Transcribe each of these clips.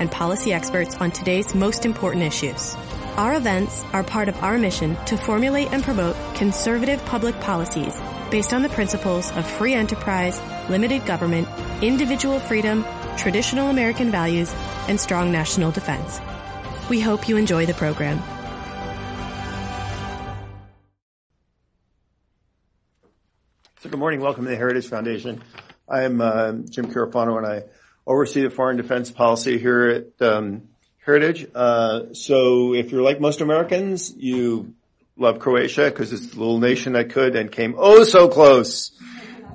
and policy experts on today's most important issues. Our events are part of our mission to formulate and promote conservative public policies based on the principles of free enterprise, limited government, individual freedom, traditional American values, and strong national defense. We hope you enjoy the program. So good morning. Welcome to the Heritage Foundation. I am uh, Jim Carafano, and I oversee the foreign defense policy here at um, Heritage. Uh, so if you're like most Americans, you love Croatia because it's a little nation that could and came oh so close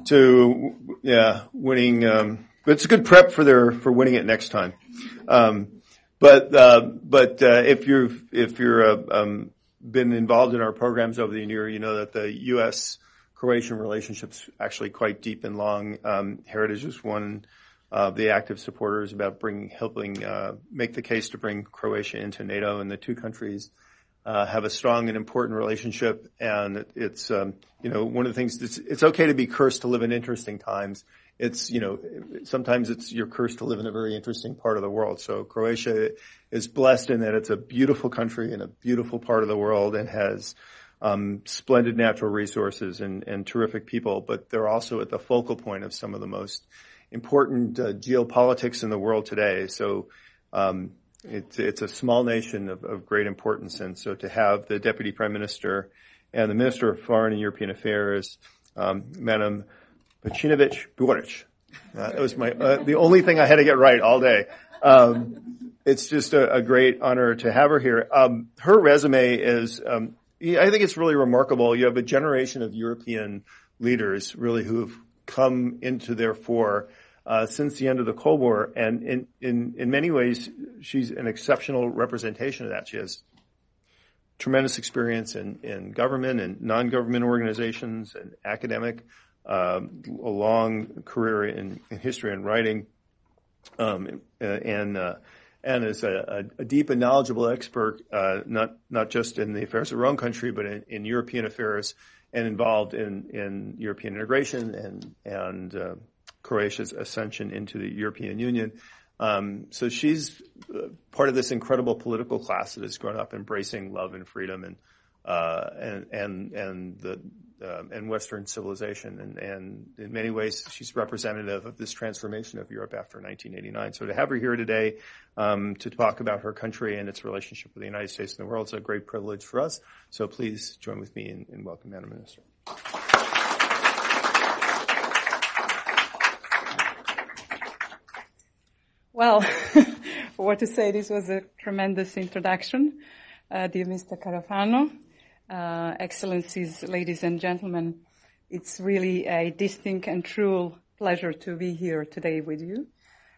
to yeah winning. Um, but it's a good prep for their for winning it next time. Um, but uh, but uh, if you've if you're uh, um, been involved in our programs over the year, you know that the U.S. Croatian relationship's actually quite deep and long. Um, Heritage is one of the active supporters about bringing, helping uh, make the case to bring Croatia into NATO, and the two countries uh, have a strong and important relationship. And it's, um, you know, one of the things. It's, it's okay to be cursed to live in interesting times. It's, you know, sometimes it's you're cursed to live in a very interesting part of the world. So Croatia is blessed in that it's a beautiful country in a beautiful part of the world and has um, splendid natural resources and, and, terrific people, but they're also at the focal point of some of the most important uh, geopolitics in the world today. So um, it's, it's a small nation of, of, great importance, and so to have the deputy prime minister and the minister of foreign and European affairs, um, Madam Pejcinovic Buric. Uh, that was my uh, the only thing I had to get right all day. Um, it's just a, a, great honor to have her here. Um, her resume is um, I think it's really remarkable. You have a generation of European leaders really who have come into their fore uh, since the end of the Cold War, and in, in in many ways, she's an exceptional representation of that. She has tremendous experience in in government and non-government organizations and academic, um, a long career in, in history and writing, um, and uh, and is a, a, deep and knowledgeable expert, uh, not not just in the affairs of her own country, but in, in European affairs, and involved in, in European integration and and uh, Croatia's ascension into the European Union. Um, so she's uh, part of this incredible political class that has grown up embracing love and freedom and uh, and and and the um, and Western civilization, and, and in many ways, she's representative of this transformation of Europe after 1989. So to have her here today um, to talk about her country and its relationship with the United States and the world is a great privilege for us. So please join with me in, in welcome, Madam Minister. Well, what to say, this was a tremendous introduction, uh, dear Mr. Carafano uh, Excellencies, ladies and gentlemen, it's really a distinct and true pleasure to be here today with you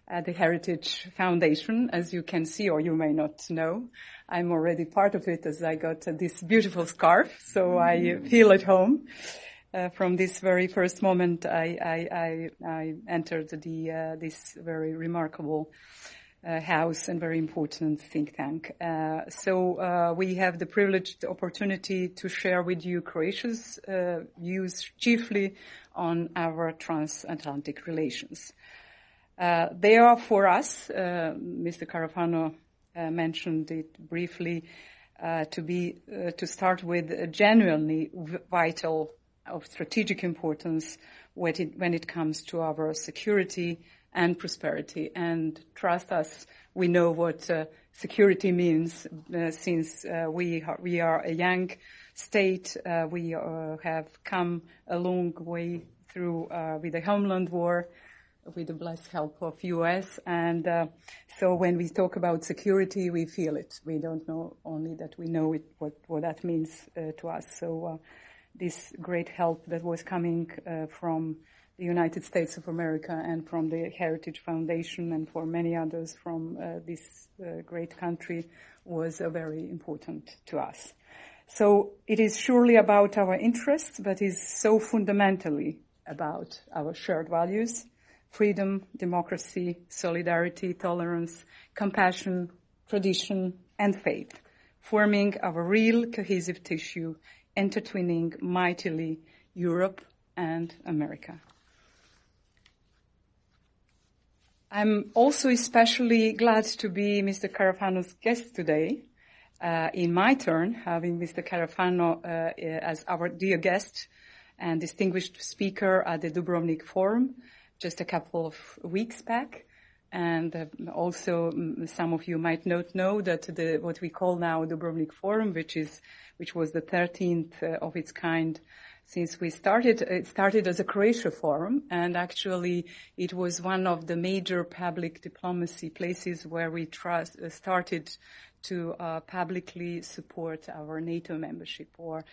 at the Heritage Foundation. As you can see, or you may not know, I'm already part of it as I got uh, this beautiful scarf, so I feel at home. Uh, from this very first moment, I, I, I, I entered the, uh, this very remarkable uh, house and very important think tank. Uh, so uh, we have the privileged opportunity to share with you Croatia's uh, views chiefly on our transatlantic relations. Uh, they are for us, uh, Mr. Carafano mentioned it briefly, to be to start with genuinely vital of strategic importance when it, when it comes to our security and prosperity. And trust us, we know what uh, security means uh, since uh, we are, we are a young state. Uh, we uh, have come a long way through uh, with the Homeland War, with the blessed help of U.S. And so when we talk about security, we feel it. We don't know only that we know it, what, what that means to us. So this great help that was coming from the United States of America and from the Heritage Foundation and for many others from uh, this uh, great country was uh, very important to us. So it is surely about our interests, but is so fundamentally about our shared values, freedom, democracy, solidarity, tolerance, compassion, tradition, and faith, forming our real cohesive tissue, intertwining mightily Europe and America. I'm also especially glad to be Mr. Carafano's guest today. Uh, in my turn, having Mr. Carafano uh, as our dear guest and distinguished speaker at the Dubrovnik Forum just a couple of weeks back. And uh, also, some of you might not know that the what we call now Dubrovnik Forum, which is which was the 13th uh, of its kind since we started, it started as a Croatia forum, and actually it was one of the major public diplomacy places where we trust, uh, started to uh, publicly support our NATO membership or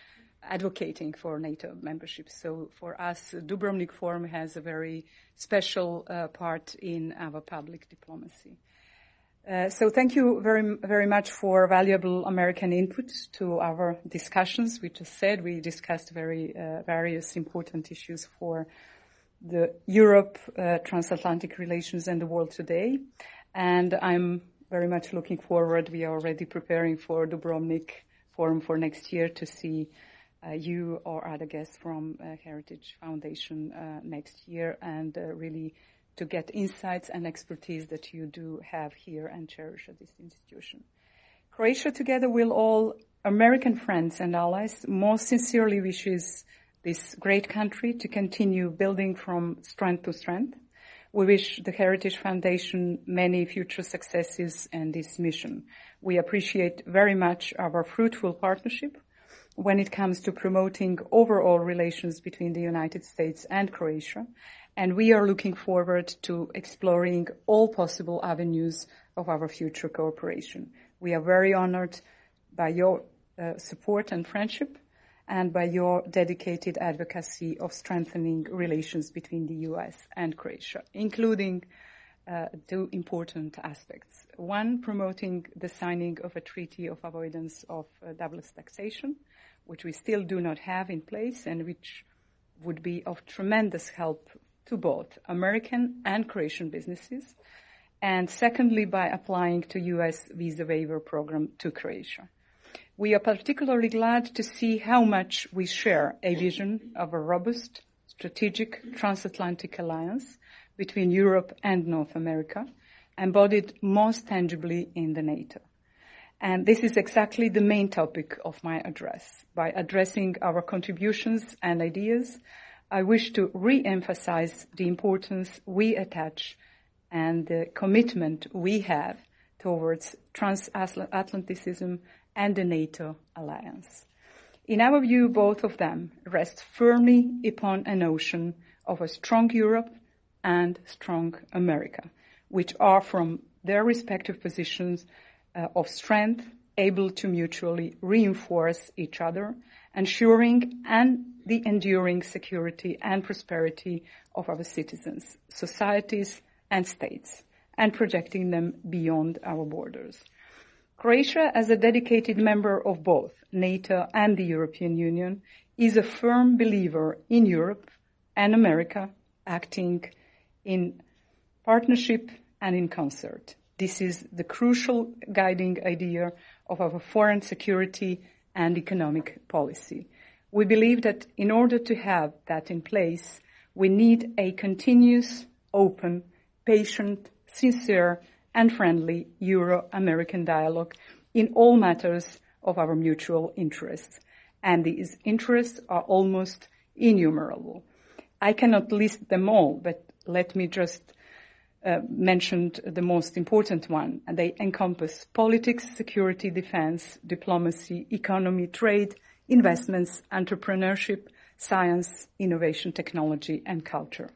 advocating for NATO membership. So for us, Dubrovnik Forum has a very special uh, part in our public diplomacy. Uh, so thank you very, very much for valuable American input to our discussions. We just said we discussed very uh, various important issues for the Europe, uh, transatlantic relations and the world today. And I'm very much looking forward. We are already preparing for Dubrovnik Forum for next year to see uh, you or other guests from uh, Heritage Foundation next year and really to get insights and expertise that you do have here and cherish at this institution. Croatia, together with all American friends and allies, most sincerely wishes this great country to continue building from strength to strength. We wish the Heritage Foundation many future successes and this mission. We appreciate very much our fruitful partnership when it comes to promoting overall relations between the United States and Croatia and we are looking forward to exploring all possible avenues of our future cooperation. We are very honored by your uh, support and friendship and by your dedicated advocacy of strengthening relations between the US and Croatia, including uh, two important aspects. One, promoting the signing of a treaty of avoidance of uh, double taxation, which we still do not have in place and which would be of tremendous help to both American and Croatian businesses, and secondly, by applying to U.S. visa waiver program to Croatia. We are particularly glad to see how much we share a vision of a robust, strategic transatlantic alliance between Europe and North America, embodied most tangibly in the NATO. And this is exactly the main topic of my address. By addressing our contributions and ideas, I wish to re-emphasize the importance we attach and the commitment we have towards transatlanticism and the NATO alliance. In our view, both of them rest firmly upon a notion of a strong Europe and strong America, which are from their respective positions uh, of strength able to mutually reinforce each other, ensuring and the enduring security and prosperity of our citizens, societies, and states, and projecting them beyond our borders. Croatia, as a dedicated member of both NATO and the European Union, is a firm believer in Europe and America acting in partnership and in concert. This is the crucial guiding idea of our foreign security and economic policy. We believe that in order to have that in place, we need a continuous, open, patient, sincere, and friendly Euro-American dialogue in all matters of our mutual interests. And these interests are almost innumerable. I cannot list them all, but let me just uh, mention the most important one. And they encompass politics, security, defense, diplomacy, economy, trade, investments, entrepreneurship, science, innovation, technology, and culture.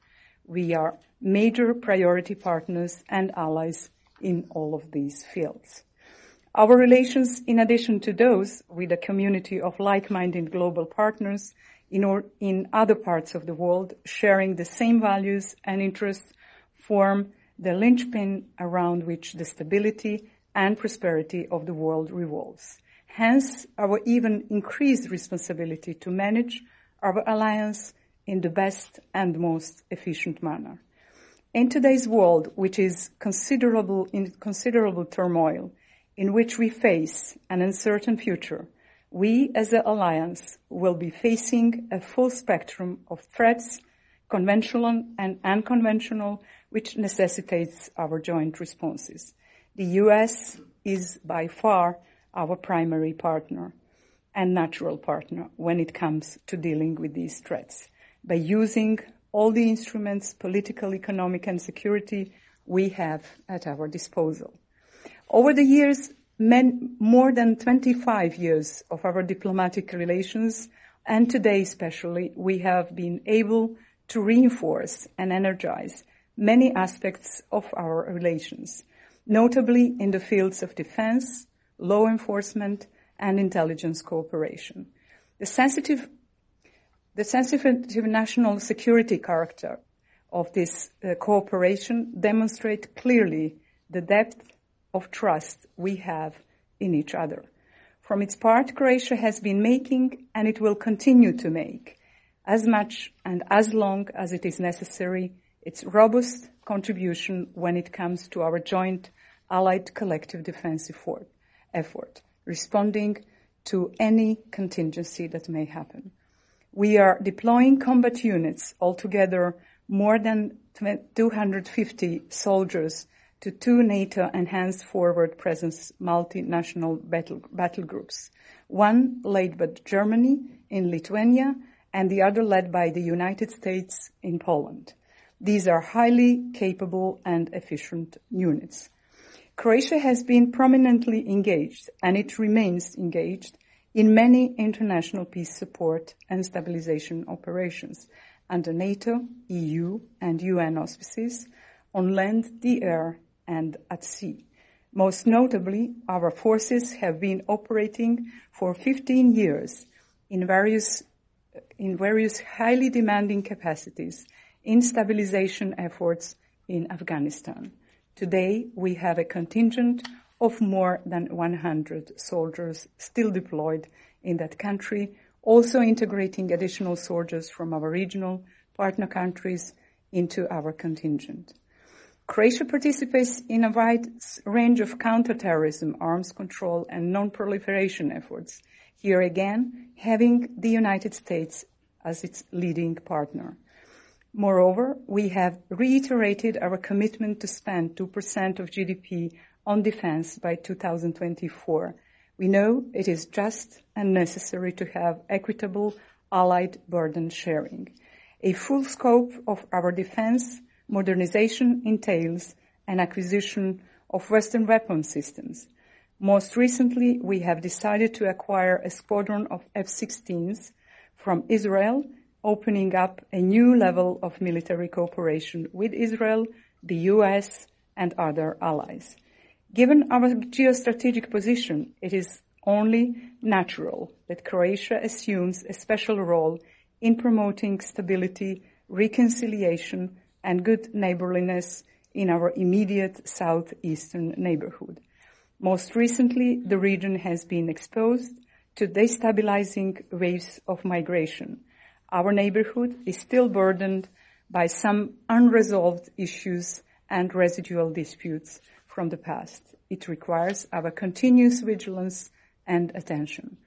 We are major priority partners and allies in all of these fields. Our relations, in addition to those with a community of like-minded global partners, in, or, in other parts of the world sharing the same values and interests form the linchpin around which the stability and prosperity of the world revolves. Hence, our even increased responsibility to manage our alliance in the best and most efficient manner. In today's world, which is considerable in considerable turmoil, in which we face an uncertain future, we as an alliance will be facing a full spectrum of threats, conventional and unconventional, which necessitates our joint responses. The US is by far our primary partner and natural partner when it comes to dealing with these threats by using all the instruments, political, economic, and security we have at our disposal. Over the years, men, more than 25 years of our diplomatic relations, and today especially, we have been able to reinforce and energize many aspects of our relations, notably in the fields of defense, law enforcement, and intelligence cooperation. The sensitive, the sensitive national security character of this uh, cooperation demonstrate clearly the depth of trust we have in each other. From its part, Croatia has been making and it will continue to make as much and as long as it is necessary its robust contribution when it comes to our joint allied collective defense effort, effort responding to any contingency that may happen. We are deploying combat units, altogether more than 250 soldiers to two NATO enhanced forward presence multinational battle, battle groups. One led by Germany in Lithuania and the other led by the United States in Poland. These are highly capable and efficient units. Croatia has been prominently engaged and it remains engaged in many international peace support and stabilization operations under NATO, EU and UN auspices on land, the air and at sea. Most notably, our forces have been operating for 15 years in various, in various highly demanding capacities in stabilization efforts in Afghanistan. Today, we have a contingent of more than 100 soldiers still deployed in that country, also integrating additional soldiers from our regional partner countries into our contingent. Croatia participates in a wide range of counterterrorism, arms control, and non-proliferation efforts. Here again, having the United States as its leading partner. Moreover, we have reiterated our commitment to spend 2% of GDP on defense by 2024. We know it is just and necessary to have equitable allied burden sharing. A full scope of our defense modernization entails an acquisition of Western weapon systems. Most recently, we have decided to acquire a squadron of F-16s from Israel, opening up a new level of military cooperation with Israel, the US, and other allies. Given our geostrategic position, it is only natural that Croatia assumes a special role in promoting stability, reconciliation, and good neighborliness in our immediate southeastern neighborhood. Most recently, the region has been exposed to destabilizing waves of migration. Our neighborhood is still burdened by some unresolved issues and residual disputes from the past. It requires our continuous vigilance and attention.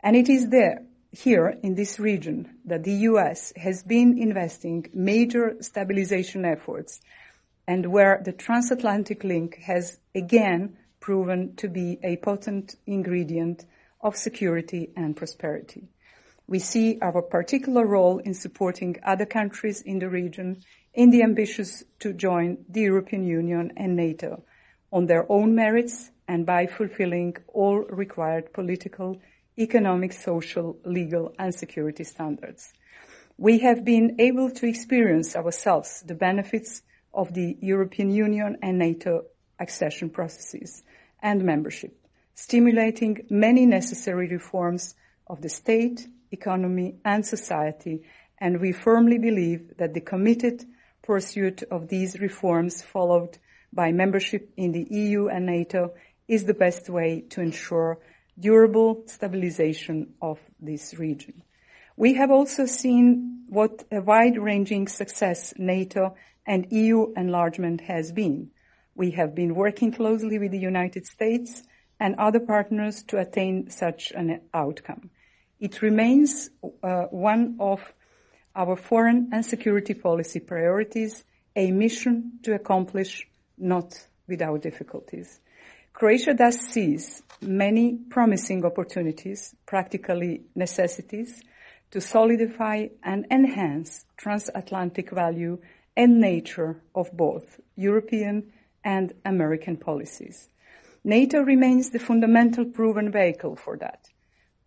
And it is there here in this region that the US has been investing major stabilization efforts and where the transatlantic link has again proven to be a potent ingredient of security and prosperity. We see our particular role in supporting other countries in the region in the ambitions to join the European Union and NATO on their own merits and by fulfilling all required political economic, social, legal, and security standards. We have been able to experience ourselves the benefits of the European Union and NATO accession processes and membership, stimulating many necessary reforms of the state economy, and society, and we firmly believe that the committed pursuit of these reforms followed by membership in the EU and NATO is the best way to ensure durable stabilization of this region. We have also seen what a wide-ranging success NATO and EU enlargement has been. We have been working closely with the United States and other partners to attain such an outcome. It remains uh, one of our foreign and security policy priorities, a mission to accomplish not without difficulties. Croatia thus sees many promising opportunities, practically necessities, to solidify and enhance transatlantic value and nature of both European and American policies. NATO remains the fundamental proven vehicle for that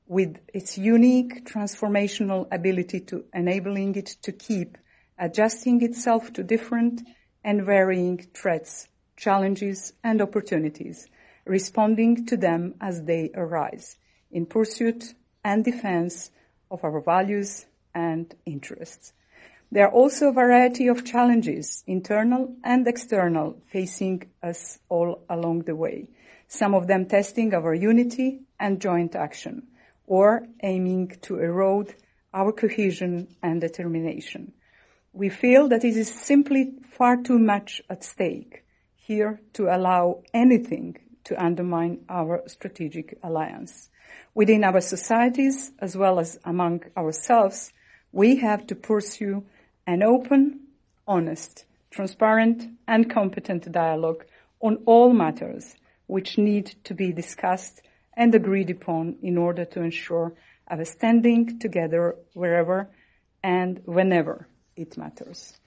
with its unique transformational ability to enabling it to keep adjusting itself to different and varying threats, challenges, and opportunities, responding to them as they arise in pursuit and defense of our values and interests. There are also a variety of challenges, internal and external, facing us all along the way. Some of them testing our unity and joint action or aiming to erode our cohesion and determination. We feel that it is simply far too much at stake here to allow anything to undermine our strategic alliance. Within our societies, as well as among ourselves, we have to pursue an open, honest, transparent, and competent dialogue on all matters which need to be discussed and agreed upon in order to ensure our standing together wherever and whenever it matters.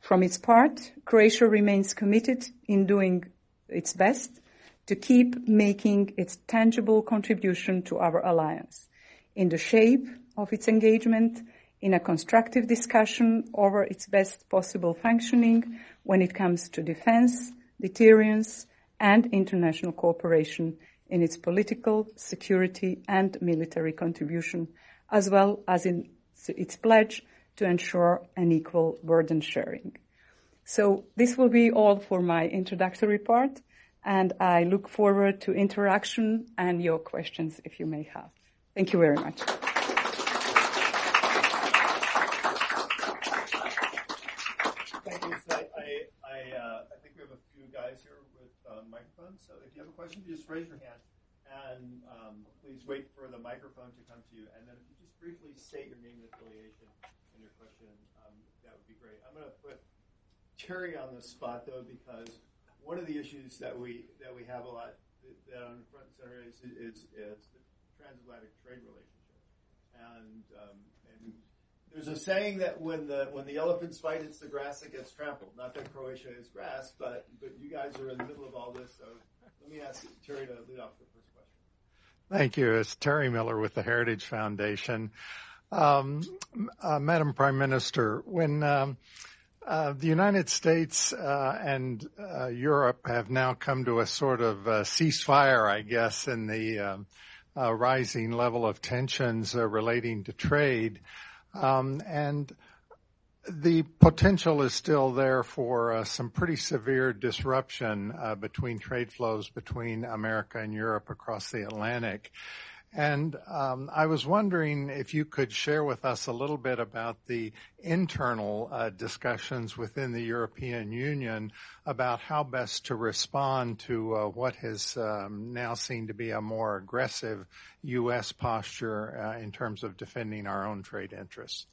From its part, Croatia remains committed in doing its best to keep making its tangible contribution to our alliance in the shape of its engagement in a constructive discussion over its best possible functioning when it comes to defense, deterrence, and international cooperation in its political, security, and military contribution, as well as in its pledge to ensure an equal burden sharing. So this will be all for my introductory part, and I look forward to interaction and your questions if you may have. Thank you very much. Thank you. I, I, uh, I think we have a few guys here uh, microphone. So if you have a question, just raise your hand. And um, please wait for the microphone to come to you. And then if you just briefly state your name and affiliation and your question, um, that would be great. I'm going to put Terry on the spot, though, because one of the issues that we that we have a lot that on the front and center is, is, is the transatlantic trade relationship. And, um, and there's a saying that when the when the elephants fight, it's the grass that gets trampled. Not that Croatia is grass, but but you guys are in the middle of all this. So let me ask Terry to lead off the first question. Thank you. It's Terry Miller with the Heritage Foundation. Um, uh, Madam Prime Minister, when um, uh, the United States uh, and uh, Europe have now come to a sort of uh, ceasefire, I guess, in the um, uh, rising level of tensions relating to trade. Um, and the potential is still there for uh, some pretty severe disruption uh, between trade flows between America and Europe across the Atlantic. And um, I was wondering if you could share with us a little bit about the internal uh, discussions within the European Union about how best to respond to uh, what has um, now seen to be a more aggressive U.S. posture uh, in terms of defending our own trade interests.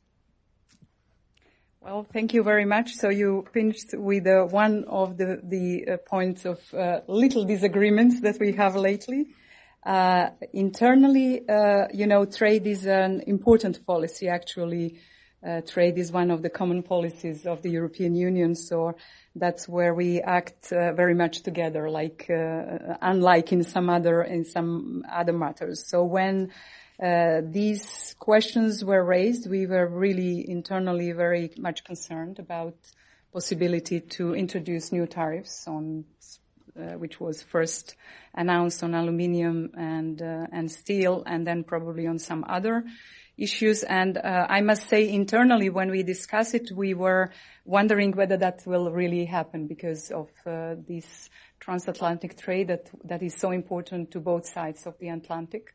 Well, thank you very much. So you pinched with uh, one of the, the uh, points of uh, little disagreements that we have lately. Uh, internally, uh, you know, trade is an important policy. Actually, uh, trade is one of the common policies of the European Union. So that's where we act very much together, like unlike in some other in some other matters. So when uh, these questions were raised, we were really internally very much concerned about possibility to introduce new tariffs on, uh, which was first announced on aluminium and uh, and steel, and then probably on some other issues. And uh, I must say, internally, when we discuss it, we were wondering whether that will really happen because of uh, this transatlantic trade that that is so important to both sides of the Atlantic.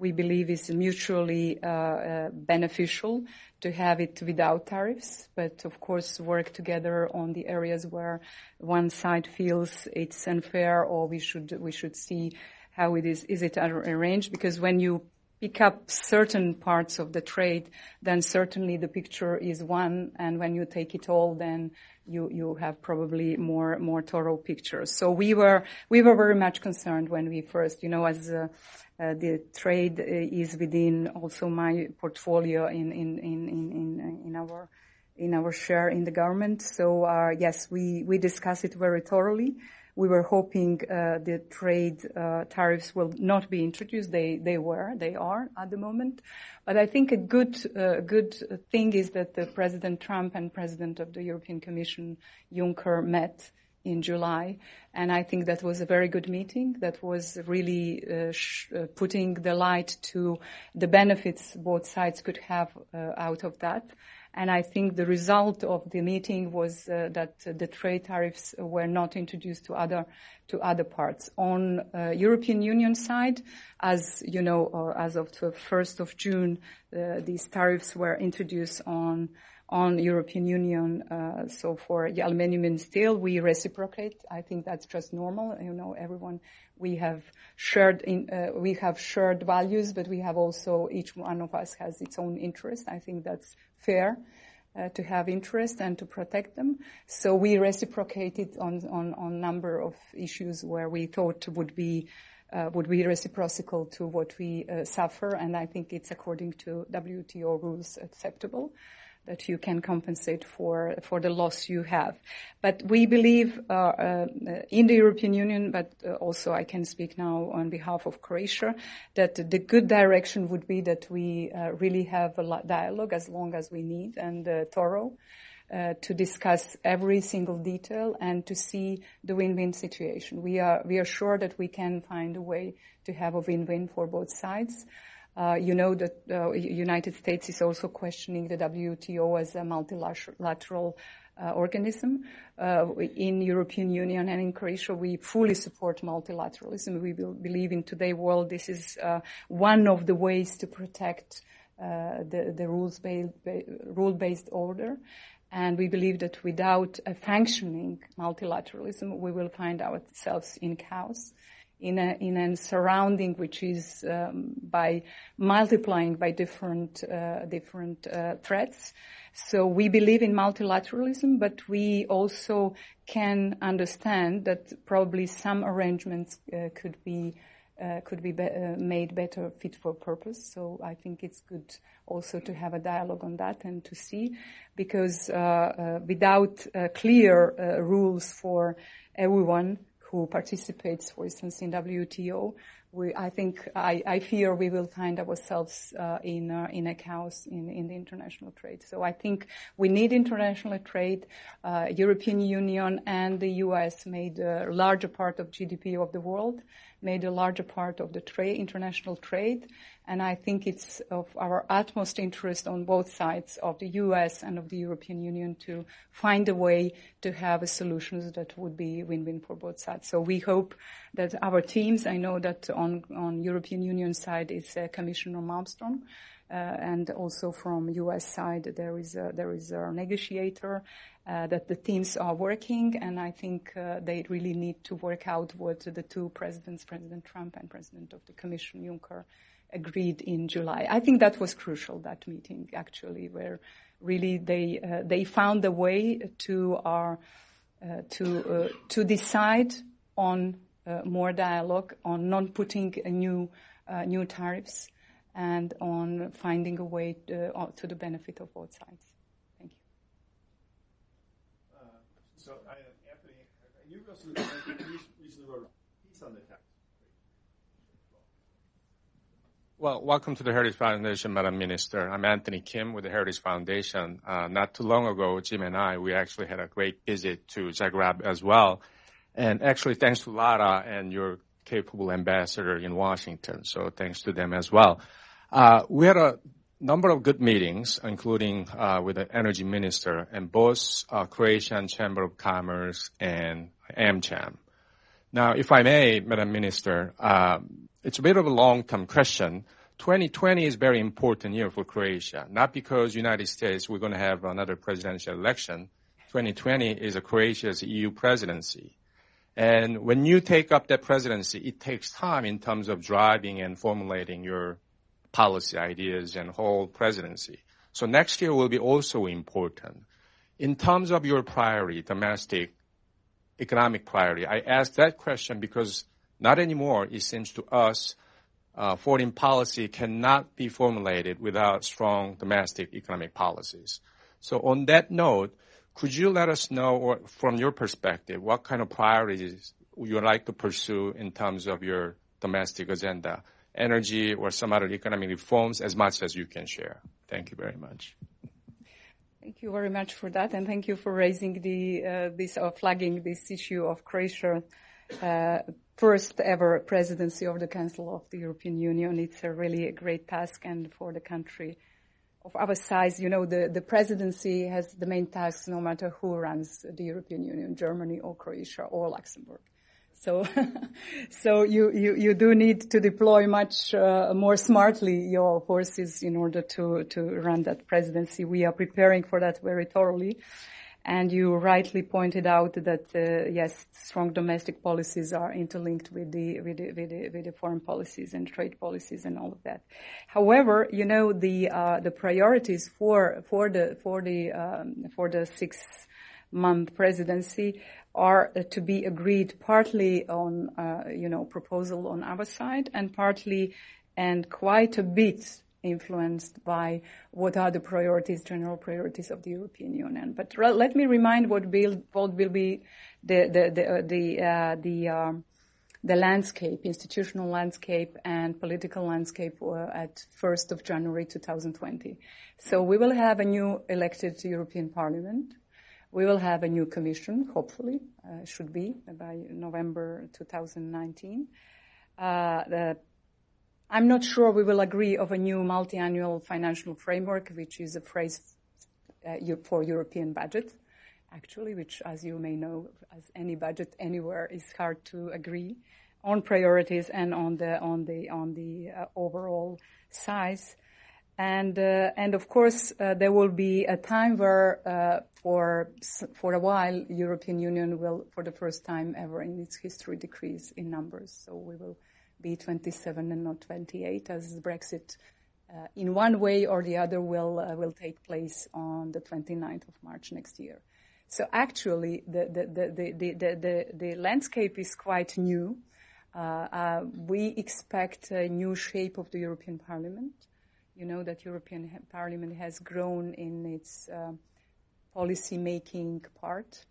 We believe is mutually uh, uh, beneficial to have it without tariffs, but of course work together on the areas where one side feels it's unfair or we should we should see how it is is it arranged. Because when you pick up certain parts of the trade, then certainly the picture is one, and when you take it all, then you you have probably more more thorough pictures. So we were we were very much concerned when we first, you know, as uh, uh, the trade is within also my portfolio in in in in in our in our share in the government. So uh, yes, we we discuss it very thoroughly. We were hoping uh, the trade uh, tariffs will not be introduced. They they were, they are at the moment. But I think a good uh, good thing is that the President Trump and President of the European Commission Juncker met in July, and I think that was a very good meeting. That was really uh, sh- uh, putting the light to the benefits both sides could have uh, out of that. And I think the result of the meeting was uh, that uh, the trade tariffs were not introduced to other to other parts. On uh, European Union side, as you know, or as of the 1st of June, uh, these tariffs were introduced on on European Union. Uh, so for aluminium and steel, we reciprocate. I think that's just normal. You know, everyone we have shared in, uh, we have shared values, but we have also each one of us has its own interest. I think that's fair. Uh, to have interest and to protect them. So we reciprocated on on on number of issues where we thought would be uh, would be reciprocal to what we uh, suffer, and I think it's according to WTO rules acceptable that you can compensate for for the loss you have. But we believe uh, uh, in the European Union, but uh, also I can speak now on behalf of Croatia, that the good direction would be that we uh, really have a dialogue as long as we need and uh, thorough. Uh, to discuss every single detail and to see the win-win situation. We are we are sure that we can find a way to have a win-win for both sides. Uh, you know that uh, United States is also questioning the WTO as a multilateral uh, organism. Uh, in European Union and in Croatia, we fully support multilateralism. We believe in today's world this is one of the ways to protect the, rule-based order. And we believe that without a functioning multilateralism, we will find ourselves in chaos in a in a surrounding which is um, by multiplying by different uh, different uh, threats. So we believe in multilateralism, but we also can understand that probably some arrangements uh, could be uh, could be, be uh, made better fit for purpose. So I think it's good also to have a dialogue on that and to see, because uh, without clear rules for everyone, who participates, for instance, in WTO, we, I think, I, I, fear we will find ourselves uh, in uh, in a chaos in, in the international trade. So I think we need international trade. Uh, European Union and the U.S. made a larger part of GDP of the world, made a larger part of the trade, international trade, and I think it's of our utmost interest on both sides of the U.S. and of the European Union to find a way to have a solutions that would be win-win for both sides. So we hope that our teams, I know that on, on European Union side is uh, Commissioner Malmström, uh, and also from U.S. side there is a, there is a negotiator uh, that the teams are working, and I think uh, they really need to work out what the two presidents, President Trump and President of the Commission Juncker, agreed in July. I think that was crucial, that meeting actually, where really they uh, they found a way to our uh, to to decide on more dialogue, on not putting new uh, new tariffs, and on finding a way to, uh, to the benefit of both sides. Thank you. so, Anthony, you recently wrote a piece on the tax Well, welcome to the Heritage Foundation, Madam Minister. I'm Anthony Kim with the Heritage Foundation. Uh, not too long ago, Jim and I, we actually had a great visit to Zagreb as well. And actually, thanks to Lara and your capable ambassador in Washington. So thanks to them as well. Uh, we had a number of good meetings, including uh, with the energy minister and both uh, Croatian Chamber of Commerce and AmCham. Now, if I may, Madam Minister, um, it's a bit of a long-term question. 2020 is a very important year for Croatia, not because United States we're going to have another presidential election. 2020 is a Croatia's EU presidency. And when you take up that presidency, it takes time in terms of driving and formulating your policy ideas and whole presidency. So next year will be also important. In terms of your priority, domestic economic priority, I ask that question because not anymore, it seems to us, uh, foreign policy cannot be formulated without strong domestic economic policies. So on that note, could you let us know, or from your perspective, what kind of priorities you would like to pursue in terms of your domestic agenda? energy or some other economic reforms as much as you can share. Thank you very much. Thank you very much for that, and thank you for raising the uh, this or flagging this issue of Croatia. Uh, first ever presidency of the Council of the European Union. It's a really a great task, and for the country of our size, you know, the, the presidency has the main task no matter who runs the European Union, Germany or Croatia or Luxembourg. So, so you, you, you do need to deploy much uh, more smartly your forces in order to, to run that presidency. We are preparing for that very thoroughly. And you rightly pointed out that, uh, yes, strong domestic policies are interlinked with the, with the, with the, with the foreign policies and trade policies and all of that. However, you know, the, uh, the priorities for, for the, for the, um, for the six month presidency are to be agreed partly on, uh, you know, proposal on our side and partly and quite a bit influenced by what are the priorities, general priorities of the European Union. But re- let me remind what will, what will be the, the, the, uh, the, uh, the, um, the landscape, institutional landscape and political landscape uh, at 1st of January 2020. So we will have a new elected European Parliament. We will have a new commission, hopefully, uh, should be by November 2019. Uh, the, I'm not sure we will agree of a new multi-annual financial framework, which is a phrase uh, for European budget, actually, which, as you may know, as any budget anywhere, is hard to agree on priorities and on the on the on the uh, overall size. And, uh, and of course, there will be a time where, for, for a while, European Union will, for the first time ever in its history, decrease in numbers. So we will be 27 and not 28 as Brexit, uh, in one way or the other will, uh, will take place on the 29th of March next year. So actually, the, the, the, the, the, the, the landscape is quite new. Uh, we expect a new shape of the European Parliament. You know that European Parliament has grown in its uh, policy making part.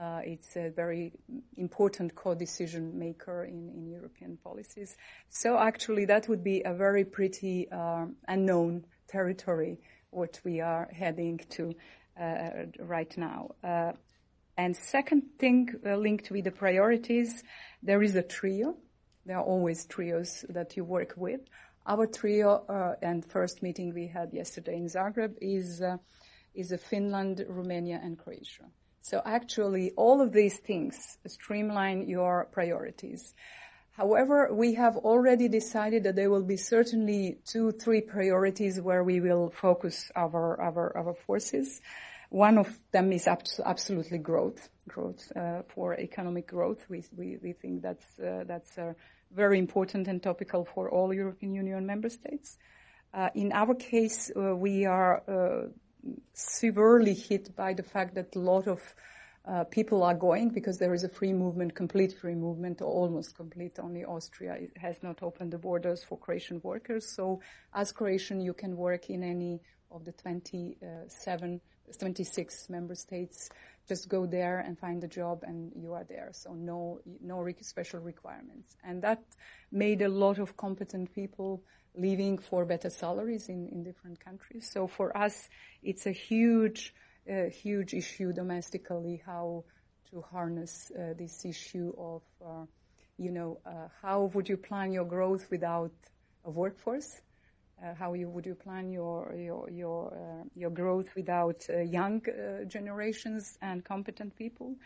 Uh, it's a very important co-decision maker in, in European policies. So actually that would be a very pretty uh, unknown territory what we are heading to uh, right now. Uh, and second thing uh, linked with the priorities, there is a trio. There are always trios that you work with. Our trio uh, and first meeting we had yesterday in Zagreb is is a Finland, Romania, and Croatia. So actually, all of these things streamline your priorities. However, we have already decided that there will be certainly two, three priorities where we will focus our our, our forces. One of them is absolutely growth, growth uh, for economic growth. We we, we think that's uh, that's very important and topical for all European Union member states. Uh, in our case, uh, we are uh, severely hit by the fact that a lot of uh, people are going because there is a free movement, complete free movement, or almost complete. Only Austria has not opened the borders for Croatian workers. So, as Croatian, you can work in any of the 27, 26 member states just go there and find a job and you are there. So no, no special requirements. And that made a lot of competent people leaving for better salaries in, in different countries. So for us, it's a huge, uh, huge issue domestically how to harness uh, this issue of, uh, you know, uh, how would you plan your growth without a workforce? Uh, how you, would you plan your your your uh, your growth without young generations and competent people?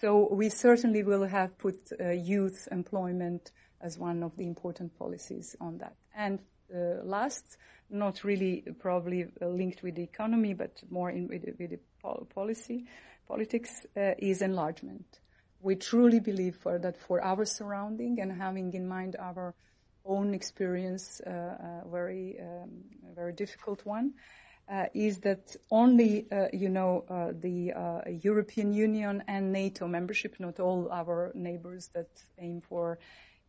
So we certainly will have put youth employment as one of the important policies on that. And uh, last, not really probably linked with the economy, but more in with, with the policy politics, is enlargement. We truly believe for that for our surrounding and having in mind our own experience, uh, uh, very um, very difficult one, uh, is that only you know the European Union and NATO membership, not all our neighbors that aim for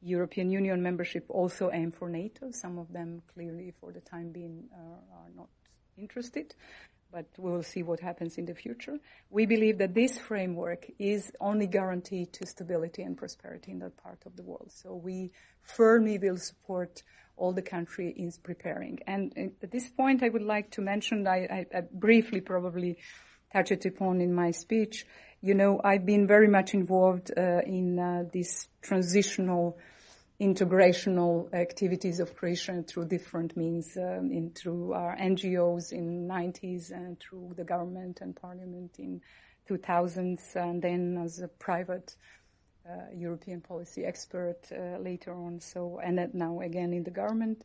European Union membership also aim for NATO. Some of them clearly, for the time being, are not interested but we will see what happens in the future. We believe that this framework is only guarantee to stability and prosperity in that part of the world. So we firmly will support all the country is preparing. And at this point, I would like to mention, I, I, I briefly probably touch it upon in my speech. You know, I've been very much involved uh, in uh, this transitional integrational activities of Croatia through different means, um, in, through our NGOs in 90s and through the government and parliament in 2000s, and then as a private uh, European policy expert uh, later on. So, and now again in the government.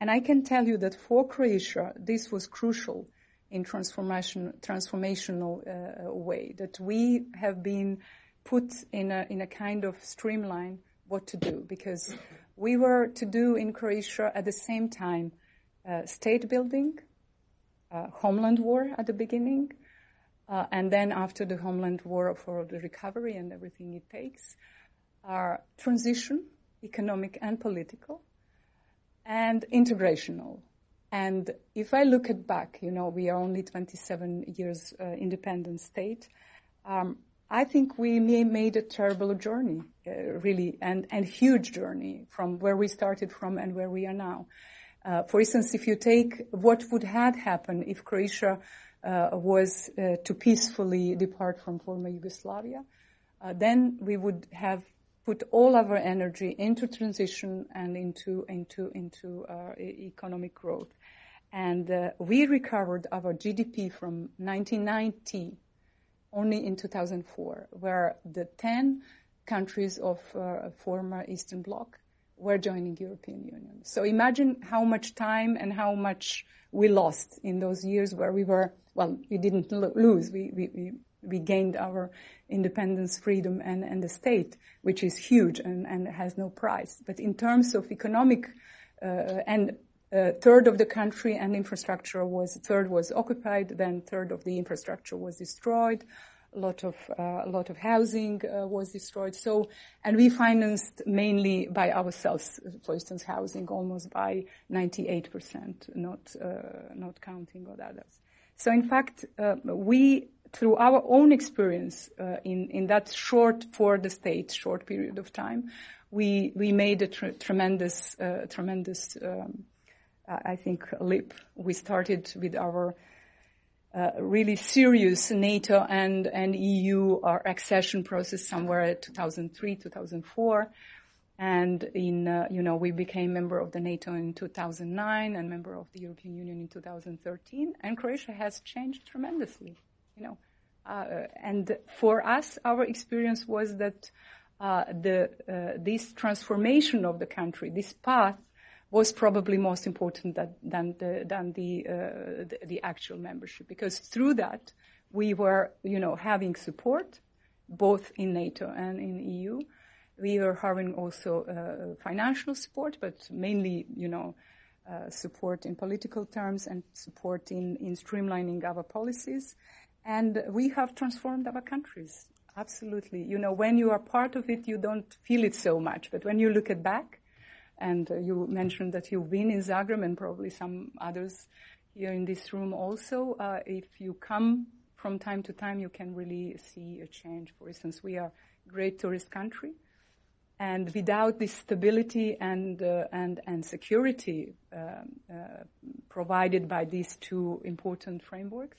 And I can tell you that for Croatia, this was crucial in transformation, transformational uh, way. That we have been put in a in a kind of streamline what to do because we were to do in Croatia at the same time uh, state building, uh, homeland war at the beginning, uh, and then after the homeland war for the recovery and everything it takes, our transition, economic and political, and integrational. And if I look at back, you know, we are only 27 years uh, independent state. Um, I think we made a terrible journey, really, and, and huge journey from where we started from and where we are now. Uh, for instance, if you take what would have happened if Croatia uh, was uh, to peacefully depart from former Yugoslavia, uh, then we would have put all our energy into transition and into into into uh, economic growth, and we recovered our GDP from 1990 only in 2004, where the 10 countries of uh, former Eastern Bloc were joining European Union. So imagine how much time and how much we lost in those years where we were, well, we didn't lo- lose. We, we, we, we, gained our independence, freedom, and, and the state, which is huge and, and has no price. But in terms of economic uh, and a third of the country and infrastructure was third was occupied, then third of the infrastructure was destroyed. A lot of uh, a lot of housing uh, was destroyed. So, and we financed mainly by ourselves. For instance, housing almost by 98 percent, not uh, not counting others. So, in fact, uh, we through our own experience uh, in in that short for the state short period of time, we we made a tr- tremendous uh, tremendous. Um, I think, leap. We started with our uh, really serious NATO and, and EU our accession process somewhere at 2003, 2004. And in, uh, you know, we became member of the NATO in 2009 and member of the European Union in 2013. And Croatia has changed tremendously, you know. Uh, and for us, our experience was that uh, the, uh, this transformation of the country, this path was probably most important that, than the, than the, uh, the, the, actual membership because through that we were, you know, having support both in NATO and in EU. We were having also uh, financial support, but mainly, you know, uh, support in political terms and support in, in streamlining our policies. And we have transformed our countries. Absolutely. You know, when you are part of it, you don't feel it so much. But when you look at back, and uh, you mentioned that you've been in Zagreb and probably some others here in this room also. Uh, if you come from time to time, you can really see a change. For instance, we are a great tourist country. And without this stability and uh, and and security um, uh, provided by these two important frameworks,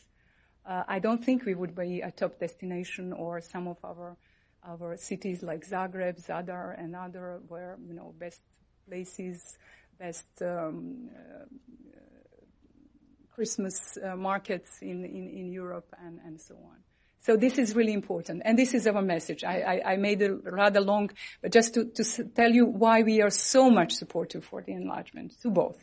uh, I don't think we would be a top destination or some of our our cities like Zagreb, Zadar, and other where you know best places best um, uh, Christmas uh, markets in, in, in Europe and, and so on. So this is really important, and this is our message. I, I, I made it rather long, but just to, to tell you why we are so much supportive for the enlargement to both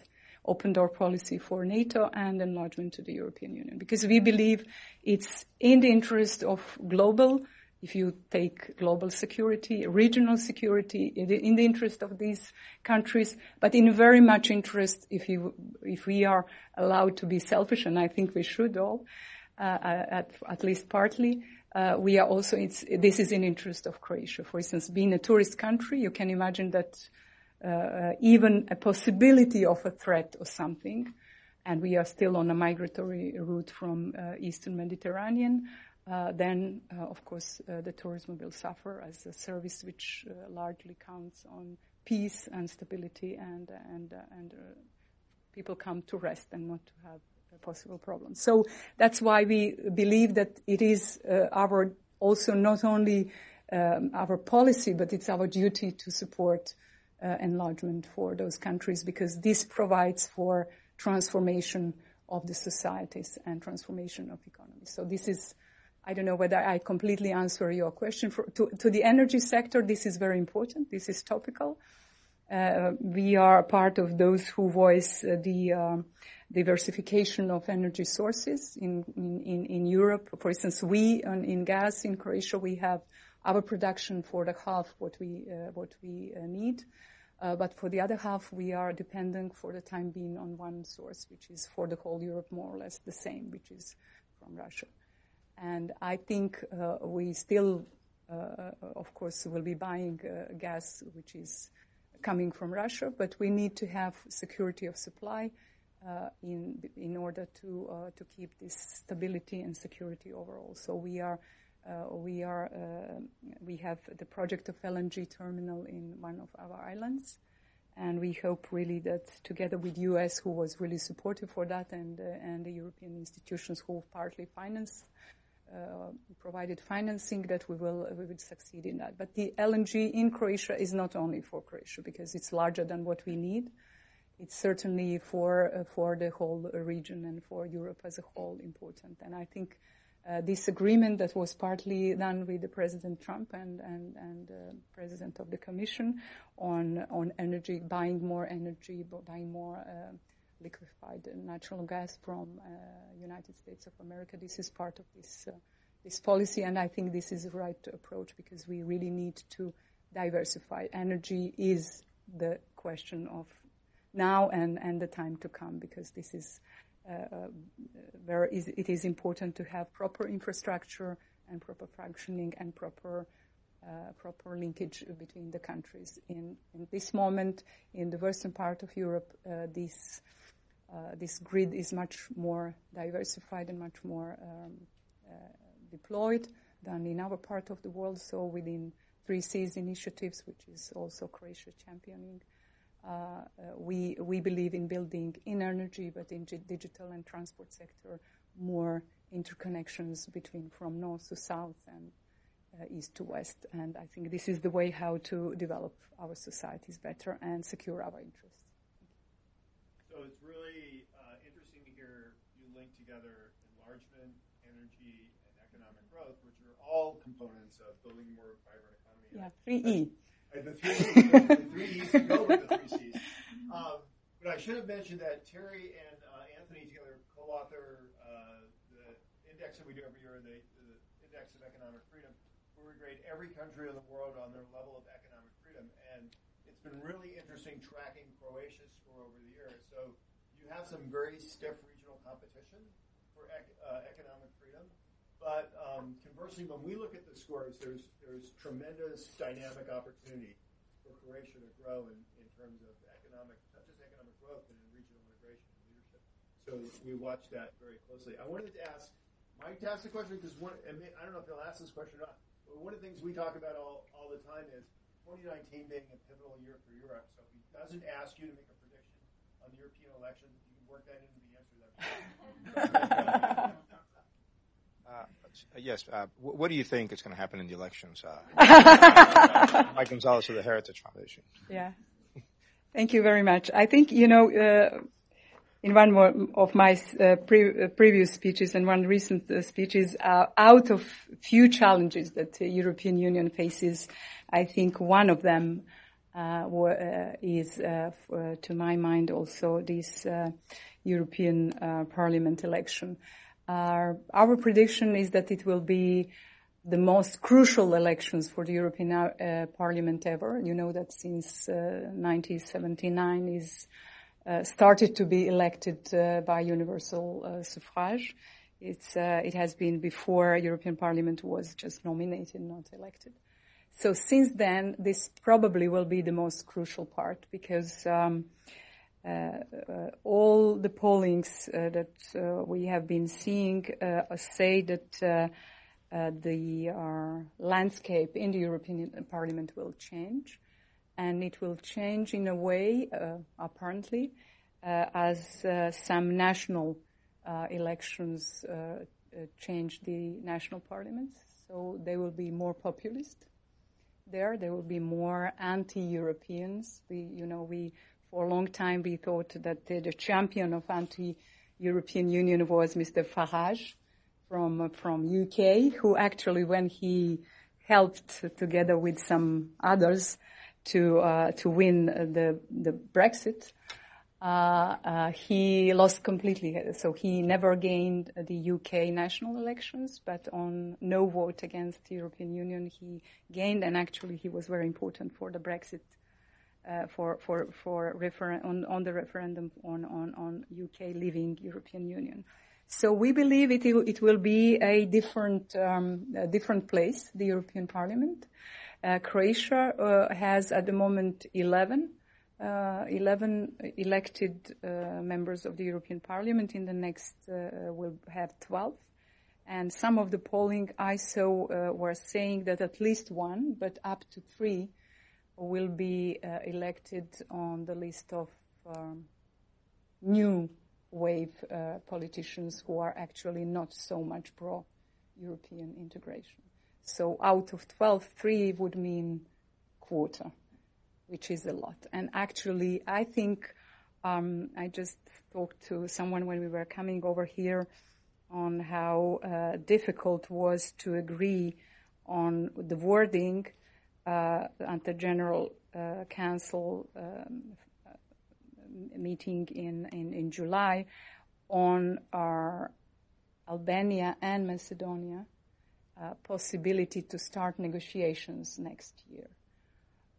open door policy for NATO and enlargement to the European Union, because we believe it's in the interest of global. If you take global security, regional security, in the interest of these countries, but in very much interest if you, if we are allowed to be selfish, and I think we should all, uh, at, at least partly. Uh, we are also, this is in interest of Croatia. For instance, being a tourist country, you can imagine that uh, even a possibility of a threat or something, and we are still on a migratory route from Eastern Mediterranean, uh, then, uh, of course, uh, the tourism will suffer as a service which largely counts on peace and stability and and and people come to rest and not to have possible problems. So that's why we believe that it is uh, our also not only um, our policy, but it's our duty to support uh, enlargement for those countries because this provides for transformation of the societies and transformation of economies. So this is, I don't know whether I completely answer your question. For, to, to the energy sector, this is very important. This is topical. Uh, we are part of those who voice uh, the uh, diversification of energy sources in, in, in Europe. For instance, we in gas in Croatia, we have our production for the half what we, uh, what we uh, need. Uh, but for the other half, we are dependent for the time being on one source, which is for the whole Europe more or less the same, which is from Russia. And I think uh, we still, uh, of course, will be buying gas, which is coming from Russia, but we need to have security of supply uh, in in order to uh, to keep this stability and security overall. So we are uh, we are we have the project of LNG terminal in one of our islands, and we hope really that together with U.S., who was really supportive for that, and and the European institutions who partly finance. Uh, provided financing that we will we will succeed in that. But the LNG in Croatia is not only for Croatia because it's larger than what we need it's certainly for uh, for the whole region and for Europe as a whole important. And I think uh, this agreement that was partly done with the President Trump and and and uh, President of the Commission on on energy, buying more energy, buying more. Uh, liquefied natural gas from uh, United States of America. This is part of this uh, this policy, and I think this is the right approach because we really need to diversify. Energy is the question of now and, and the time to come because this is uh, uh, it is important to have proper infrastructure and proper functioning and proper uh, proper linkage between the countries. In, in, this moment, in the western part of Europe, uh, this this grid is much more diversified and much more um, uh, deployed than in our part of the world. So within Three Seas initiatives, which is also Croatia championing, uh, we we believe in building in energy, but in digital and transport sector, more interconnections between from north to south and uh, east to west. And I think this is the way how to develop our societies better and secure our interests. So it's really uh, interesting to hear you link together enlargement, energy, and economic growth, which are all components of building a more vibrant economy. Yeah, three E the three, the three E's go with the three C's. Um, but I should have mentioned that Terry and uh, Anthony together co-author uh, the index that we do every year, the, the Index of Economic Freedom, where we grade every country in the world on their level of economic freedom. And it's been really interesting tracking Croatia's score over the years. So you have some very stiff regional competition for ec- uh, economic freedom. But um, conversely, when we look at the scores, there's there's tremendous dynamic opportunity for Croatia to grow in, in terms of economic, not just economic growth, but in regional integration and leadership. So we watch that very closely. I wanted to ask Mike to ask the question because one, I don't know if he'll ask this question or not, but one of the things we talk about all, all the time is 2019 being a pivotal year for Europe. So if he doesn't ask you to make a prediction on the European election, you can work that into the answer. That yes. Uh, what do you think is going to happen in the elections? Uh, Mike Gonzalez of the Heritage Foundation. Yeah. Thank you very much. I think, you know, uh, in one of my uh, pre- uh, previous speeches and one recent uh, speeches, uh, out of few challenges that the European Union faces, I think one of them uh, is, to my mind, also this European Parliament election. Our prediction is that it will be the most crucial elections for the European uh, Parliament ever. You know that since uh, 1979 is uh, started to be elected uh, by universal uh, suffrage. It's it has been before European Parliament was just nominated, not elected. So since then, this probably will be the most crucial part because. Um, all the pollings that we have been seeing say that uh, the uh, landscape in the European Parliament will change, and it will change in a way, uh, apparently, uh, as uh, some national uh, elections change the national parliaments. So they will be more populist. There, there will be more anti-Europeans. We, you know, we for a long time we thought that the, champion of anti-European Union was Mr. Farage from from UK, who actually, when he helped together with some others to uh, to win the the Brexit, uh, uh, he lost completely. So he never gained the UK national elections, but on no vote against the European Union, he gained, and actually he was very important for the Brexit. Uh, for for for on, on the referendum on, on, on UK leaving European Union. So we believe it, it will be a different, um, a different place, the European Parliament. Uh, Croatia uh, has at the moment 11, uh, 11 elected uh, members of the European Parliament. In the next, uh, will have 12. And some of the polling I saw uh, were saying that at least one, but up to three, will be elected on the list of um, new wave uh, politicians who are actually not so much pro European integration. So out of 12, three would mean quarter, which is a lot. And actually, I think um, I just talked to someone when we were coming over here on how uh, difficult was to agree on the wording uh, at the General uh, Council um, meeting in, in, in July on our Albania and Macedonia uh, possibility to start negotiations next year.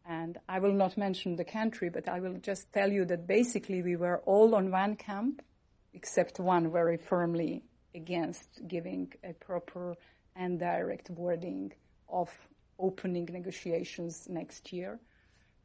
And I will not mention the country, but I will just tell you that basically we were all on one camp, except one very firmly against giving a proper and direct wording of opening negotiations next year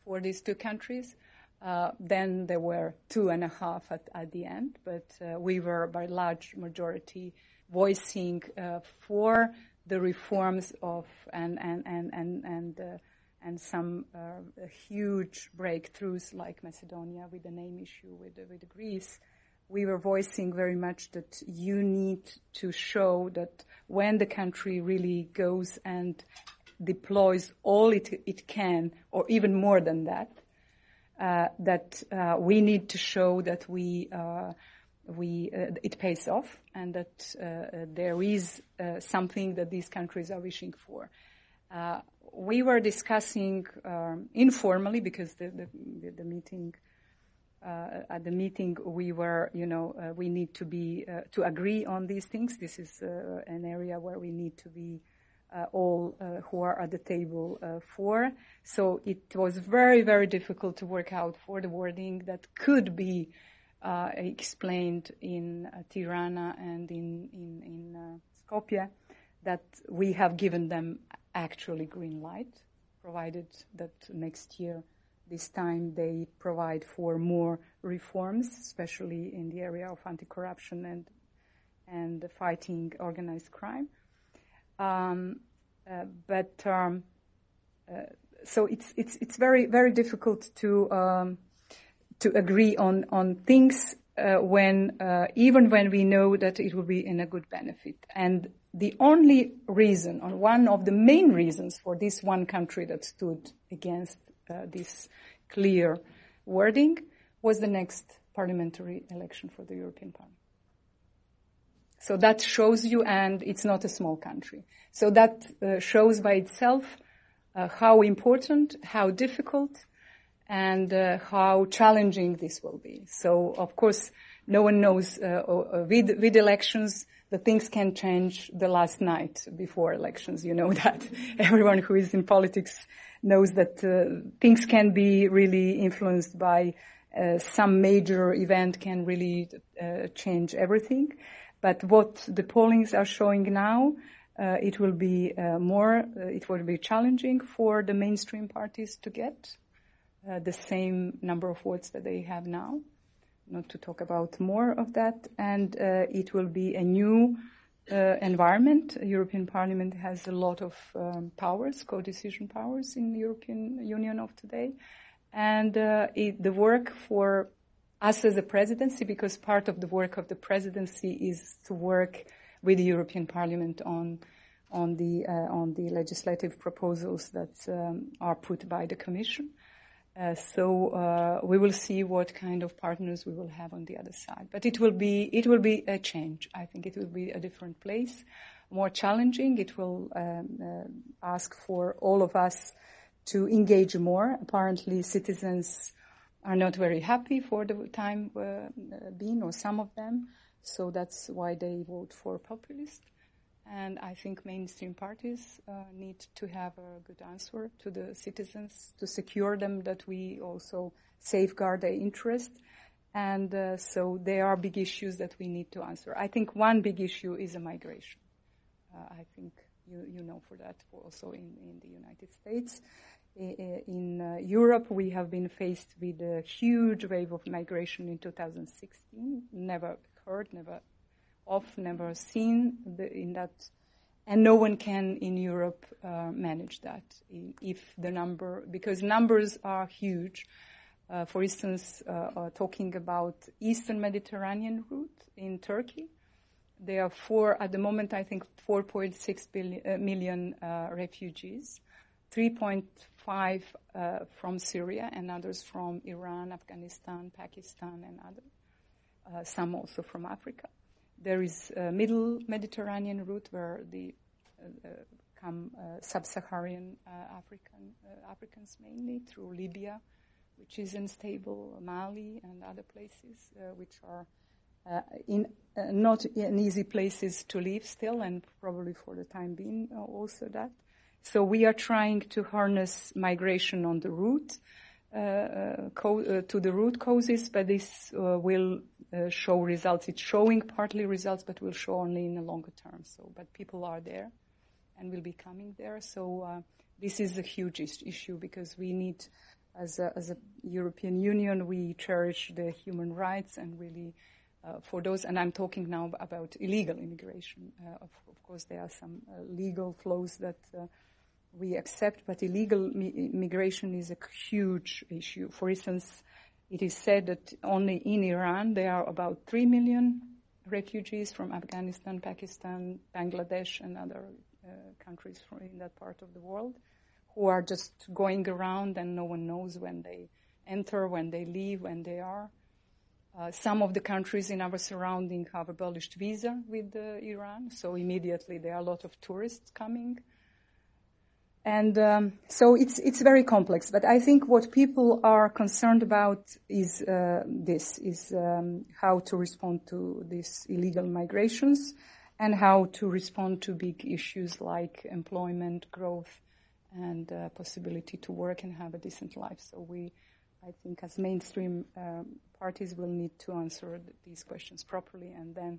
for these two countries. Uh, then there were two and a half at, at the end, but uh, we were by large majority voicing uh, for the reforms of and and and and and, uh, and some uh, huge breakthroughs like Macedonia with the name issue with with Greece. We were voicing very much that you need to show that when the country really goes and deploys all it, it can, or even more than that, uh, that uh, we need to show that we uh, we it pays off and that there is something that these countries are wishing for. we were discussing um, informally because the, the, the meeting uh, at the meeting we were you know uh, we need to be uh, to agree on these things this is an area where we need to be uh, all uh, who are at the table uh, for. So it was very, very difficult to work out for the wording that could be explained in Tirana and in, in, in Skopje that we have given them actually green light, provided that next year, this time, they provide for more reforms, especially in the area of anti-corruption and and fighting organized crime. Um, uh, but um, uh, so it's it's it's very very difficult to um, to agree on on things uh, when even when we know that it will be in a good benefit. And the only reason, or one of the main reasons for this one country that stood against this clear wording was the next parliamentary election for the European Parliament. So that shows you, and it's not a small country. So that uh, shows by itself uh, how important, how difficult, and uh, how challenging this will be. So, of course, no one knows uh, uh, with, with elections the things can change the last night before elections. You know that everyone who is in politics knows that uh, things can be really influenced by uh, some major event can really uh, change everything. But what the pollings are showing now, uh, it will be uh, more, uh, it will be challenging for the mainstream parties to get the same number of votes that they have now. Not to talk about more of that, and it will be a new environment. European Parliament has a lot of um, powers, co-decision powers in the European Union of today. And the work for us as a presidency, because part of the work of the presidency is to work with the European Parliament on on the uh, on the legislative proposals that um, are put by the Commission. Uh, so uh, we will see what kind of partners we will have on the other side. But it will be it will be a change. I think it will be a different place, more challenging. It will um, uh, ask for all of us to engage more. Apparently, citizens are not very happy for the time uh, being, or some of them. So that's why they vote for populist. And I think mainstream parties uh, need to have a good answer to the citizens to secure them that we also safeguard their interest. And uh, so there are big issues that we need to answer. I think one big issue is a migration. Uh, I think you, you know for that also in, in the United States. Eh, eh, in uh, Europe, we have been faced with a huge wave of migration in 2016, never heard, never of, never seen in that. And no one can in Europe uh, manage that if the number, because numbers are huge. Uh, for instance, uh, uh, talking about Eastern Mediterranean route in Turkey, there are four, at the moment, I think 4.6 billion, uh, million refugees five uh, from Syria and others from Iran, Afghanistan, Pakistan, and other. Uh, some also from Africa. There is a middle Mediterranean route where the uh, come uh, sub-Saharan uh, African uh, Africans mainly through Libya, which is unstable, Mali and other places which are in not an easy places to live still, and probably for the time being also that. So we are trying to harness migration on the route uh, uh, to the root causes, but this uh, will show results. It's showing partly results, but will show only in the longer term. So, but people are there and will be coming there. So this is a huge issue because we need, as a, as a European Union, we cherish the human rights and really uh, for those, and I'm talking now about illegal immigration. Uh, of, of, course, there are some uh, legal flows that we accept, but illegal immigration is a huge issue. For instance, it is said that only in Iran there are about 3 million refugees from Afghanistan, Pakistan, Bangladesh, and other uh, countries in that part of the world who are just going around and no one knows when they enter, when they leave, when they are. Uh, some of the countries in our surrounding have abolished visa with uh, Iran, so immediately there are a lot of tourists coming. And um, so it's it's very complex. But I think what people are concerned about is uh, this: is um, how to respond to these illegal migrations, and how to respond to big issues like employment, growth, and uh, possibility to work and have a decent life. So we, I think, as mainstream um, parties, will need to answer these questions properly, and then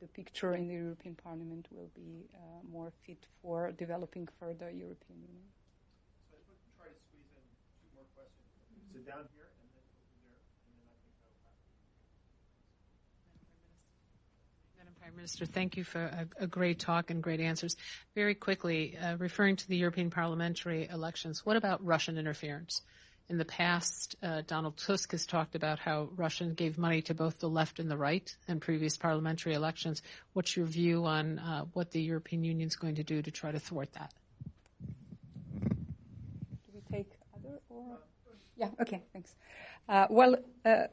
the picture in the European Parliament will be uh, more fit for developing further European Union. So I would try to squeeze in two more questions. Sit down here and then over there, and then I think that'll happen. Madam Prime Minister, thank you for a, a, great talk and great answers. Very quickly, uh, referring to the European parliamentary elections, what about Russian interference? In the past, uh, Donald Tusk has talked about how Russia gave money to both the left and the right in previous parliamentary elections. What's your view on uh, what the European Union is going to do to try to thwart that? Do we take other or? yeah, okay, thanks. Uh, well, uh,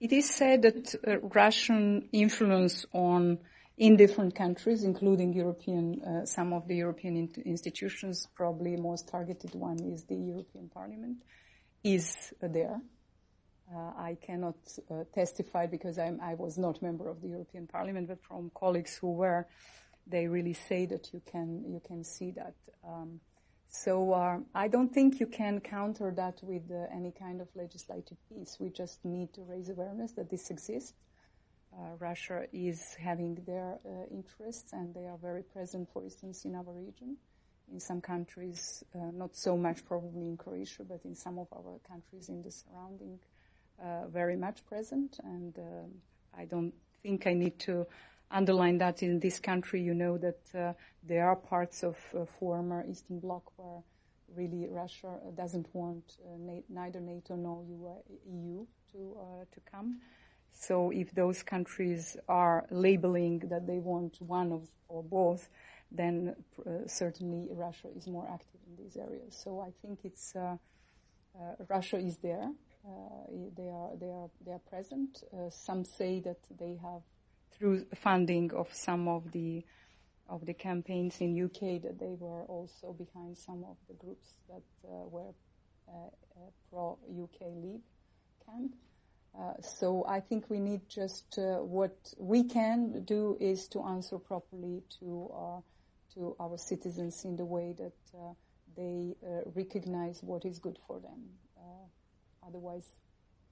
it is said that uh, Russian influence on in different countries, including European, uh, some of the European in- institutions, probably most targeted one is the European Parliament, is there. Uh, I cannot uh, testify because I'm, i was not a member of the European Parliament, but from colleagues who were, they really say that you can you can see that. Um, so uh, I don't think you can counter that with uh, any kind of legislative piece. We just need to raise awareness that this exists. Uh, Russia is having their uh, interests, and they are very present, for instance, in our region. In some countries, not so much probably in Croatia, but in some of our countries in the surrounding uh, very much present, and uh, I don't think I need to underline that in this country. You know that uh, there are parts of former Eastern Bloc where really Russia doesn't want neither NATO nor EU to to come. So if those countries are labeling that they want one of or both, then uh, certainly Russia is more active in these areas. So I think it's uh, uh, Russia is there. Uh, they are they are they are present. Uh, some say that they have through funding of some of the of the campaigns in UK that they were also behind some of the groups that uh, were pro UK Leave camp. Uh, so I think we need just uh, what we can do is to answer properly to uh, to our citizens in the way that they recognize what is good for them. Otherwise,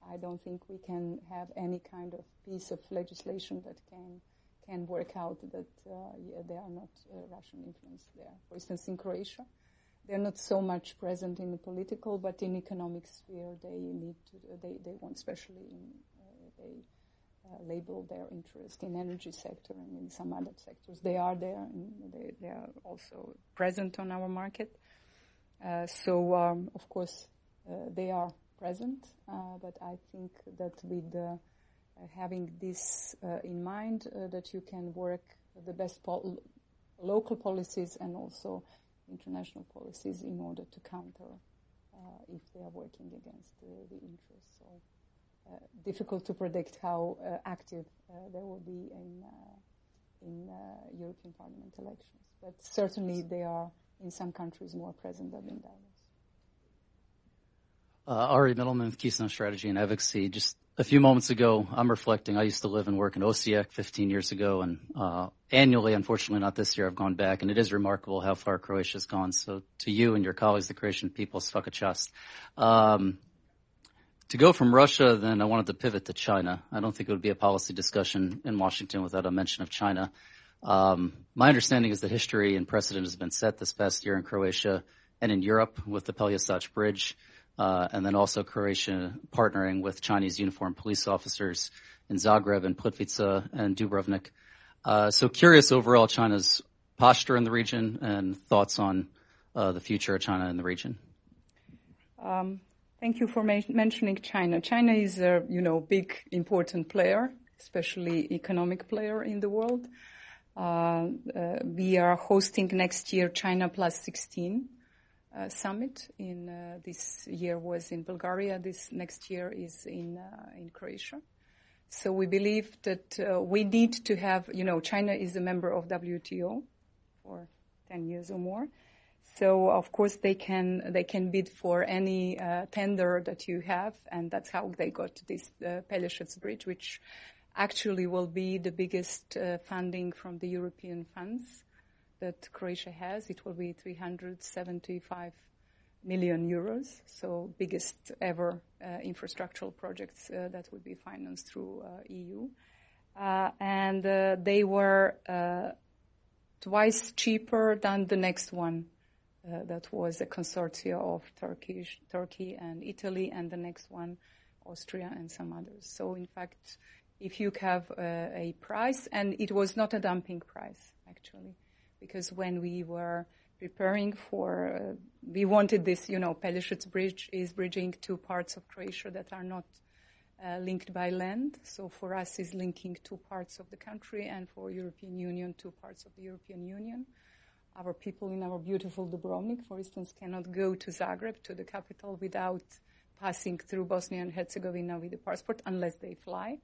I don't think we can have any kind of piece of legislation that can can work out that uh, yeah, there are not uh, Russian influence there. For instance, in Croatia, they're not so much present in the political, but in economic sphere, they need to. They they want, especially in uh, they. Uh, label their interest in energy sector and in some other sectors. They are there and they, they are also present on our market. Uh, so, um, of course, uh, they are present, uh, but I think that with uh, having this uh, in mind, that you can work the best pol- local policies and also international policies in order to counter if they are working against the interests. Difficult to predict how active they will be in in European Parliament elections, but certainly they are in some countries more present than in others. Uh, Ari Middleman with Keystone Strategy and Advocacy. Just a few moments ago, I'm reflecting. I used to live and work in Osijek 15 years ago, and uh, annually, unfortunately not this year, I've gone back, and it is remarkable how far Croatia's gone. So to you and your colleagues, the Croatian people, svaka čast. Um, to go from Russia, then I wanted to pivot to China. I don't think it would be a policy discussion in Washington without a mention of China. Um, my understanding is that history and precedent has been set this past year in Croatia and in Europe with the Pelješac Bridge. Uh, and then also Croatia partnering with Chinese uniformed police officers in Zagreb and Plitvice and Dubrovnik. Uh, so curious overall China's posture in the region and thoughts on uh, the future of China in the region. Um, thank you for ma- mentioning China. China is a you know big important player, especially economic player in the world. Uh, uh, we are hosting next year China Plus 16 uh, summit in uh, this year was in Bulgaria. This next year is in uh, in Croatia. So we believe that uh, we need to have, you know, China is a member of WTO for 10 years or more. So of course they can they can bid for any uh, tender that you have, and that's how they got this uh, Bridge, which actually will be the biggest uh, funding from the European funds that Croatia has. It will be 375 million euros, so biggest ever uh, infrastructural projects uh, that would be financed through uh, EU. Uh, and they were twice cheaper than the next one. That was a consortia of Turkish, Turkey and Italy, and the next one, Austria and some others. So in fact, if you have a price, and it was not a dumping price, actually because when we were preparing for, uh, we wanted this, you know, Pelješac Bridge is bridging two parts of Croatia that are not uh, linked by land. So for us is linking two parts of the country and for European Union, two parts of the European Union. Our people in our beautiful Dubrovnik, for instance, cannot go to Zagreb, to the capital, without passing through Bosnia and Herzegovina with a passport unless they fly.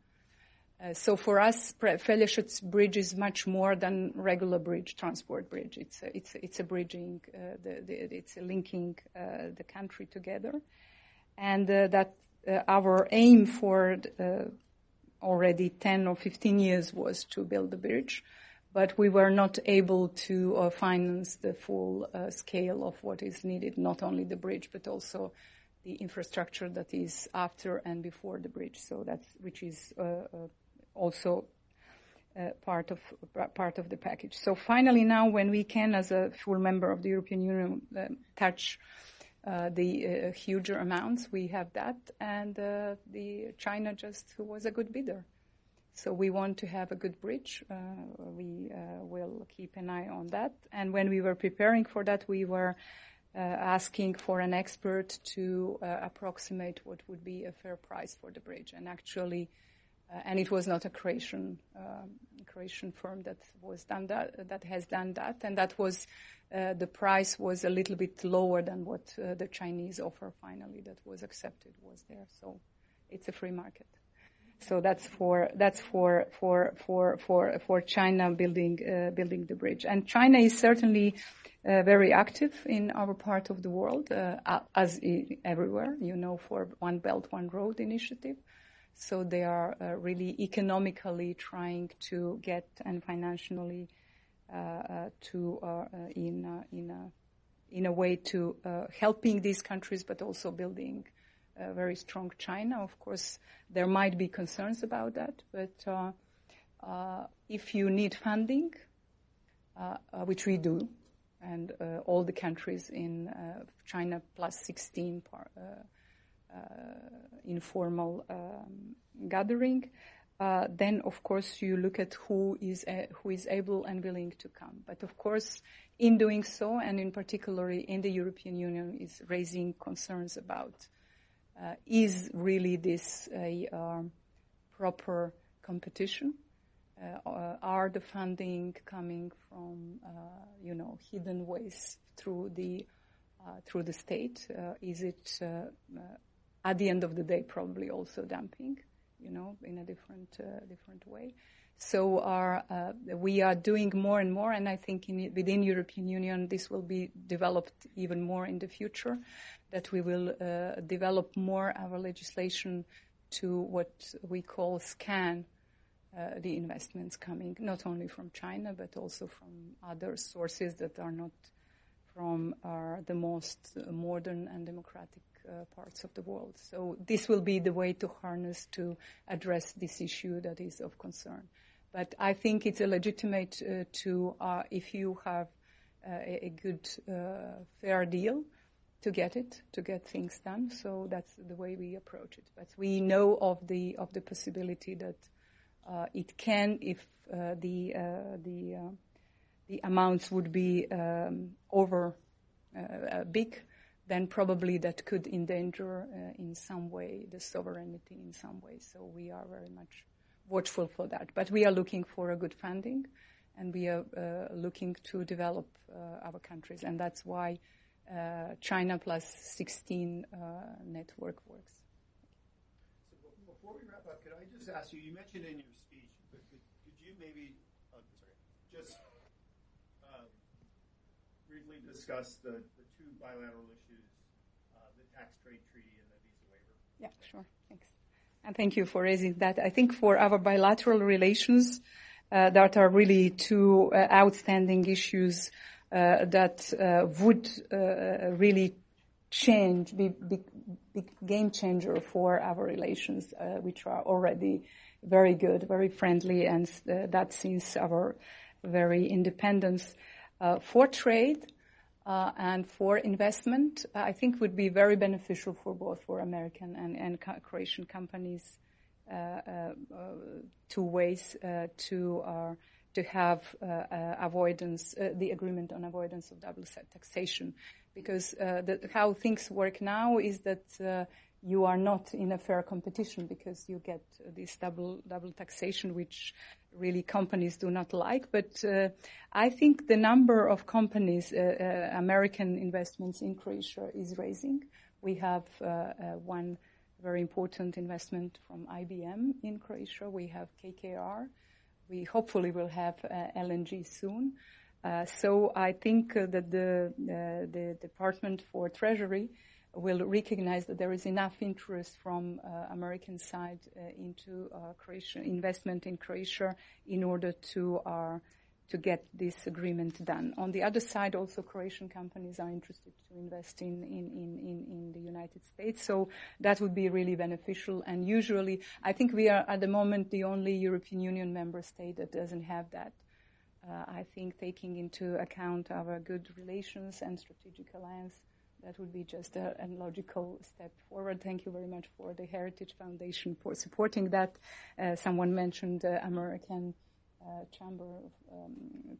Uh, so for us, Pelješac Bridge is much more than regular bridge, transport bridge. It's a, it's a, it's a bridging, uh, the, the, it's a linking uh, the country together, and uh, that uh, our aim for uh, already 10 or 15 years was to build the bridge, but we were not able to finance the full scale of what is needed, not only the bridge but also the infrastructure that is after and before the bridge. So that's which is also uh, part of part of the package. So finally, now when we can, as a full member of the European Union, uh, touch uh, the uh, huger amounts, we have that, and uh, the China just was a good bidder. So we want to have a good bridge. Uh, we will keep an eye on that. And when we were preparing for that, we were asking for an expert to approximate what would be a fair price for the bridge, and actually uh, and it was not a Croatian um, Croatian firm that was done that that has done that, and that was uh, the price was a little bit lower than what uh, the Chinese offer finally that was accepted was there. So it's a free market. So that's for that's for for for for for China building uh, building the bridge, and China is certainly uh, very active in our part of the world, uh, as everywhere. You know, for One Belt One Road initiative. So they are uh, really economically trying to get and financially uh, uh to in in a in a way to helping these countries, but also building a very strong China. Of course, there might be concerns about that, but if you need funding, which we do, and all the countries in China plus 16 par, uh, informal um, gathering, uh, then of course you look at who is uh, who is able and willing to come. But of course, in doing so, and in particular in the European Union, is raising concerns about uh, is really this a um, proper competition? Uh, are the funding coming from uh, you know hidden ways through the through the state? is it at the end of the day, probably also dumping, you know, in a different uh, different way. So uh, we are doing more and more, and I think in, within European Union this will be developed even more in the future. That we will uh, develop more our legislation to what we call scan uh, the investments coming not only from China but also from other sources that are not from the most modern and democratic uh, parts of the world. So this will be the way to harness to address this issue that is of concern. But I think it's legitimate uh, to, uh, if you have uh, a, a, good, uh, fair deal, to get it, to get things done. So that's the way we approach it. But we know of the of the possibility that uh, it can, if the the the amounts would be um, over big, then probably that could endanger uh, in some way the sovereignty in some way. So we are very much watchful for that. But we are looking for a good funding and we are uh, looking to develop uh, our countries. And that's why uh, China plus 16 uh, network works. So before we wrap up, could I just ask you, you mentioned in your speech, but could, could you maybe, oh, sorry, just um, briefly discuss the, the two bilateral issues the tax trade treaty and the visa waiver? Yeah, sure. Thanks. And thank you for raising that. I think for our bilateral relations, uh, that are really two uh, outstanding issues uh, that uh, would uh, really change, be big, big game changer for our relations, uh, which are already very good, very friendly, and that since our very independence. for trade, uh, and for investment, uh, I think would be very beneficial for both for American and, and Croatian companies. Uh, uh, uh two ways uh, to to have avoidance, the agreement on avoidance of double taxation, because the, how things work now is that you are not in a fair competition because you get this double double taxation, which really companies do not like. But uh, I think the number of companies, uh, uh, American investments in Croatia is raising. We have uh, uh, one very important investment from IBM in Croatia. We have KKR. We hopefully will have LNG soon. so I think that the, the Department for Treasury will recognize that there is enough interest from uh, American side uh, into uh, Croatia investment in Croatia in order to uh, to get this agreement done. On the other side, also Croatian companies are interested to invest in, in, in, in, the United States. So that would be really beneficial. And usually, I think we are at the moment the only European Union member state that doesn't have that. Uh, I think taking into account our good relations and strategic alliance, that would be just a, a, logical step forward. Thank you very much for the Heritage Foundation for supporting that. Uh, someone mentioned uh, American uh, Chamber, um,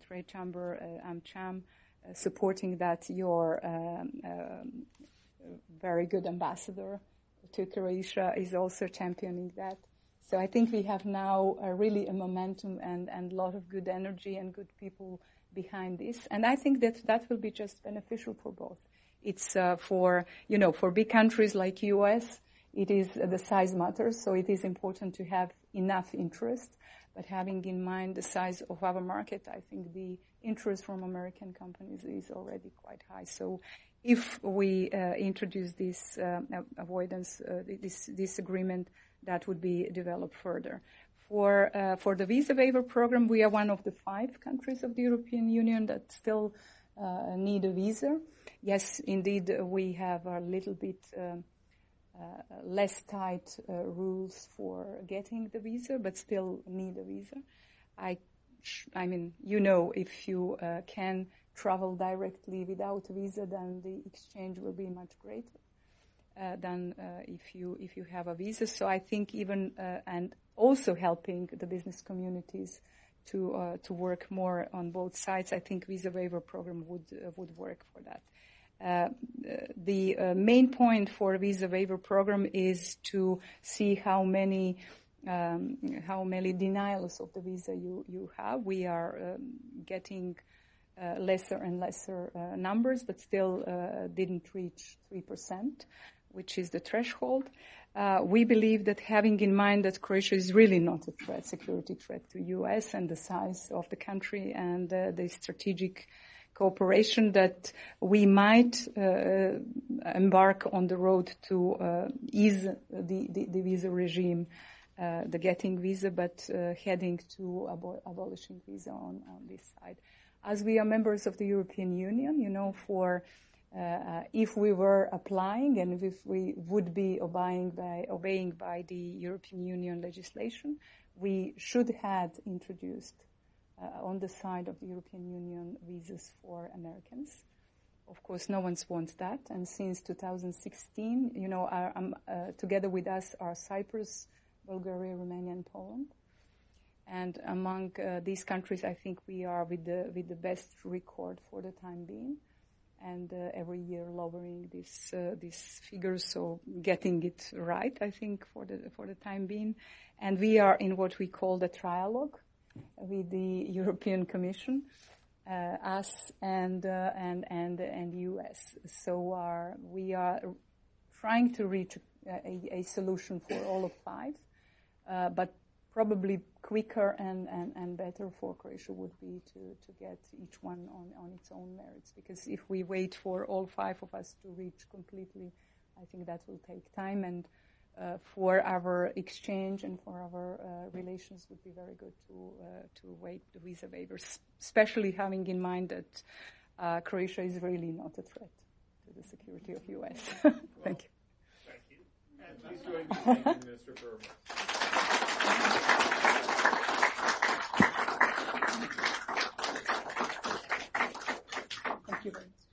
Trade Chamber, uh, AmCham, uh, supporting that. Your um, um, very good ambassador to Croatia is also championing that. So I think we have now really a momentum and a lot of good energy and good people behind this. And I think that that will be just beneficial for both. It's uh, for, you know, for big countries like US, it is uh, the size matters, so it is important to have enough interest. But having in mind the size of our market, I think the interest from American companies is already quite high. So if we uh, introduce this uh, avoidance, uh, this, this agreement, that would be developed further. For, uh, for the visa waiver program, we are one of the five countries of the European Union that still need a visa. Yes, indeed, we have a little bit um, uh, less tight uh, rules for getting the visa, but still need a visa. I, I mean, you know, if you can travel directly without a visa, then the exchange will be much greater. Uh, than uh, if you if you have a visa. So I think even uh, and also helping the business communities to uh, to work more on both sides. I think visa waiver program would uh, would work for that. Uh, the uh, main point for visa waiver program is to see how many um, how many denials of the visa you you have. We are um, getting uh, lesser and lesser uh, numbers, but still didn't reach three percent, which is the threshold. Uh, we believe that having in mind that Croatia is really not a threat, security threat to U.S. and the size of the country and uh, the strategic cooperation that we might uh, embark on the road to uh, ease the, the, the, visa regime, uh, the getting visa, but uh, heading to abo- abolishing visa on, on this side. As we are members of the European Union, you know, for uh, if we were applying and if we would be obeying by, obeying by the European Union legislation, we should have introduced uh, on the side of the European Union visas for Americans. Of course, no one wants that. And since 2016, you know, our, um, uh, together with us are Cyprus, Bulgaria, Romania, and Poland. And among uh, these countries, I think we are with the with the best record for the time being and uh, every year lowering this uh, these figures, so getting it right, I think, for the for the time being. And we are in what we call the trialogue with the European Commission, uh, us and uh, and and and US. So our, we are trying to reach a, a, solution for all of five, uh, but probably quicker and, and, and better for Croatia would be to, to get each one on, on its own merits. Because if we wait for all five of us to reach completely, I think that will take time. And uh, for our exchange and for our uh, relations would be very good to uh, to wait the visa waivers, especially having in mind that uh, Croatia is really not a threat to the security of U.S. Thank you. Thank you. And please join me thanking Minister Much.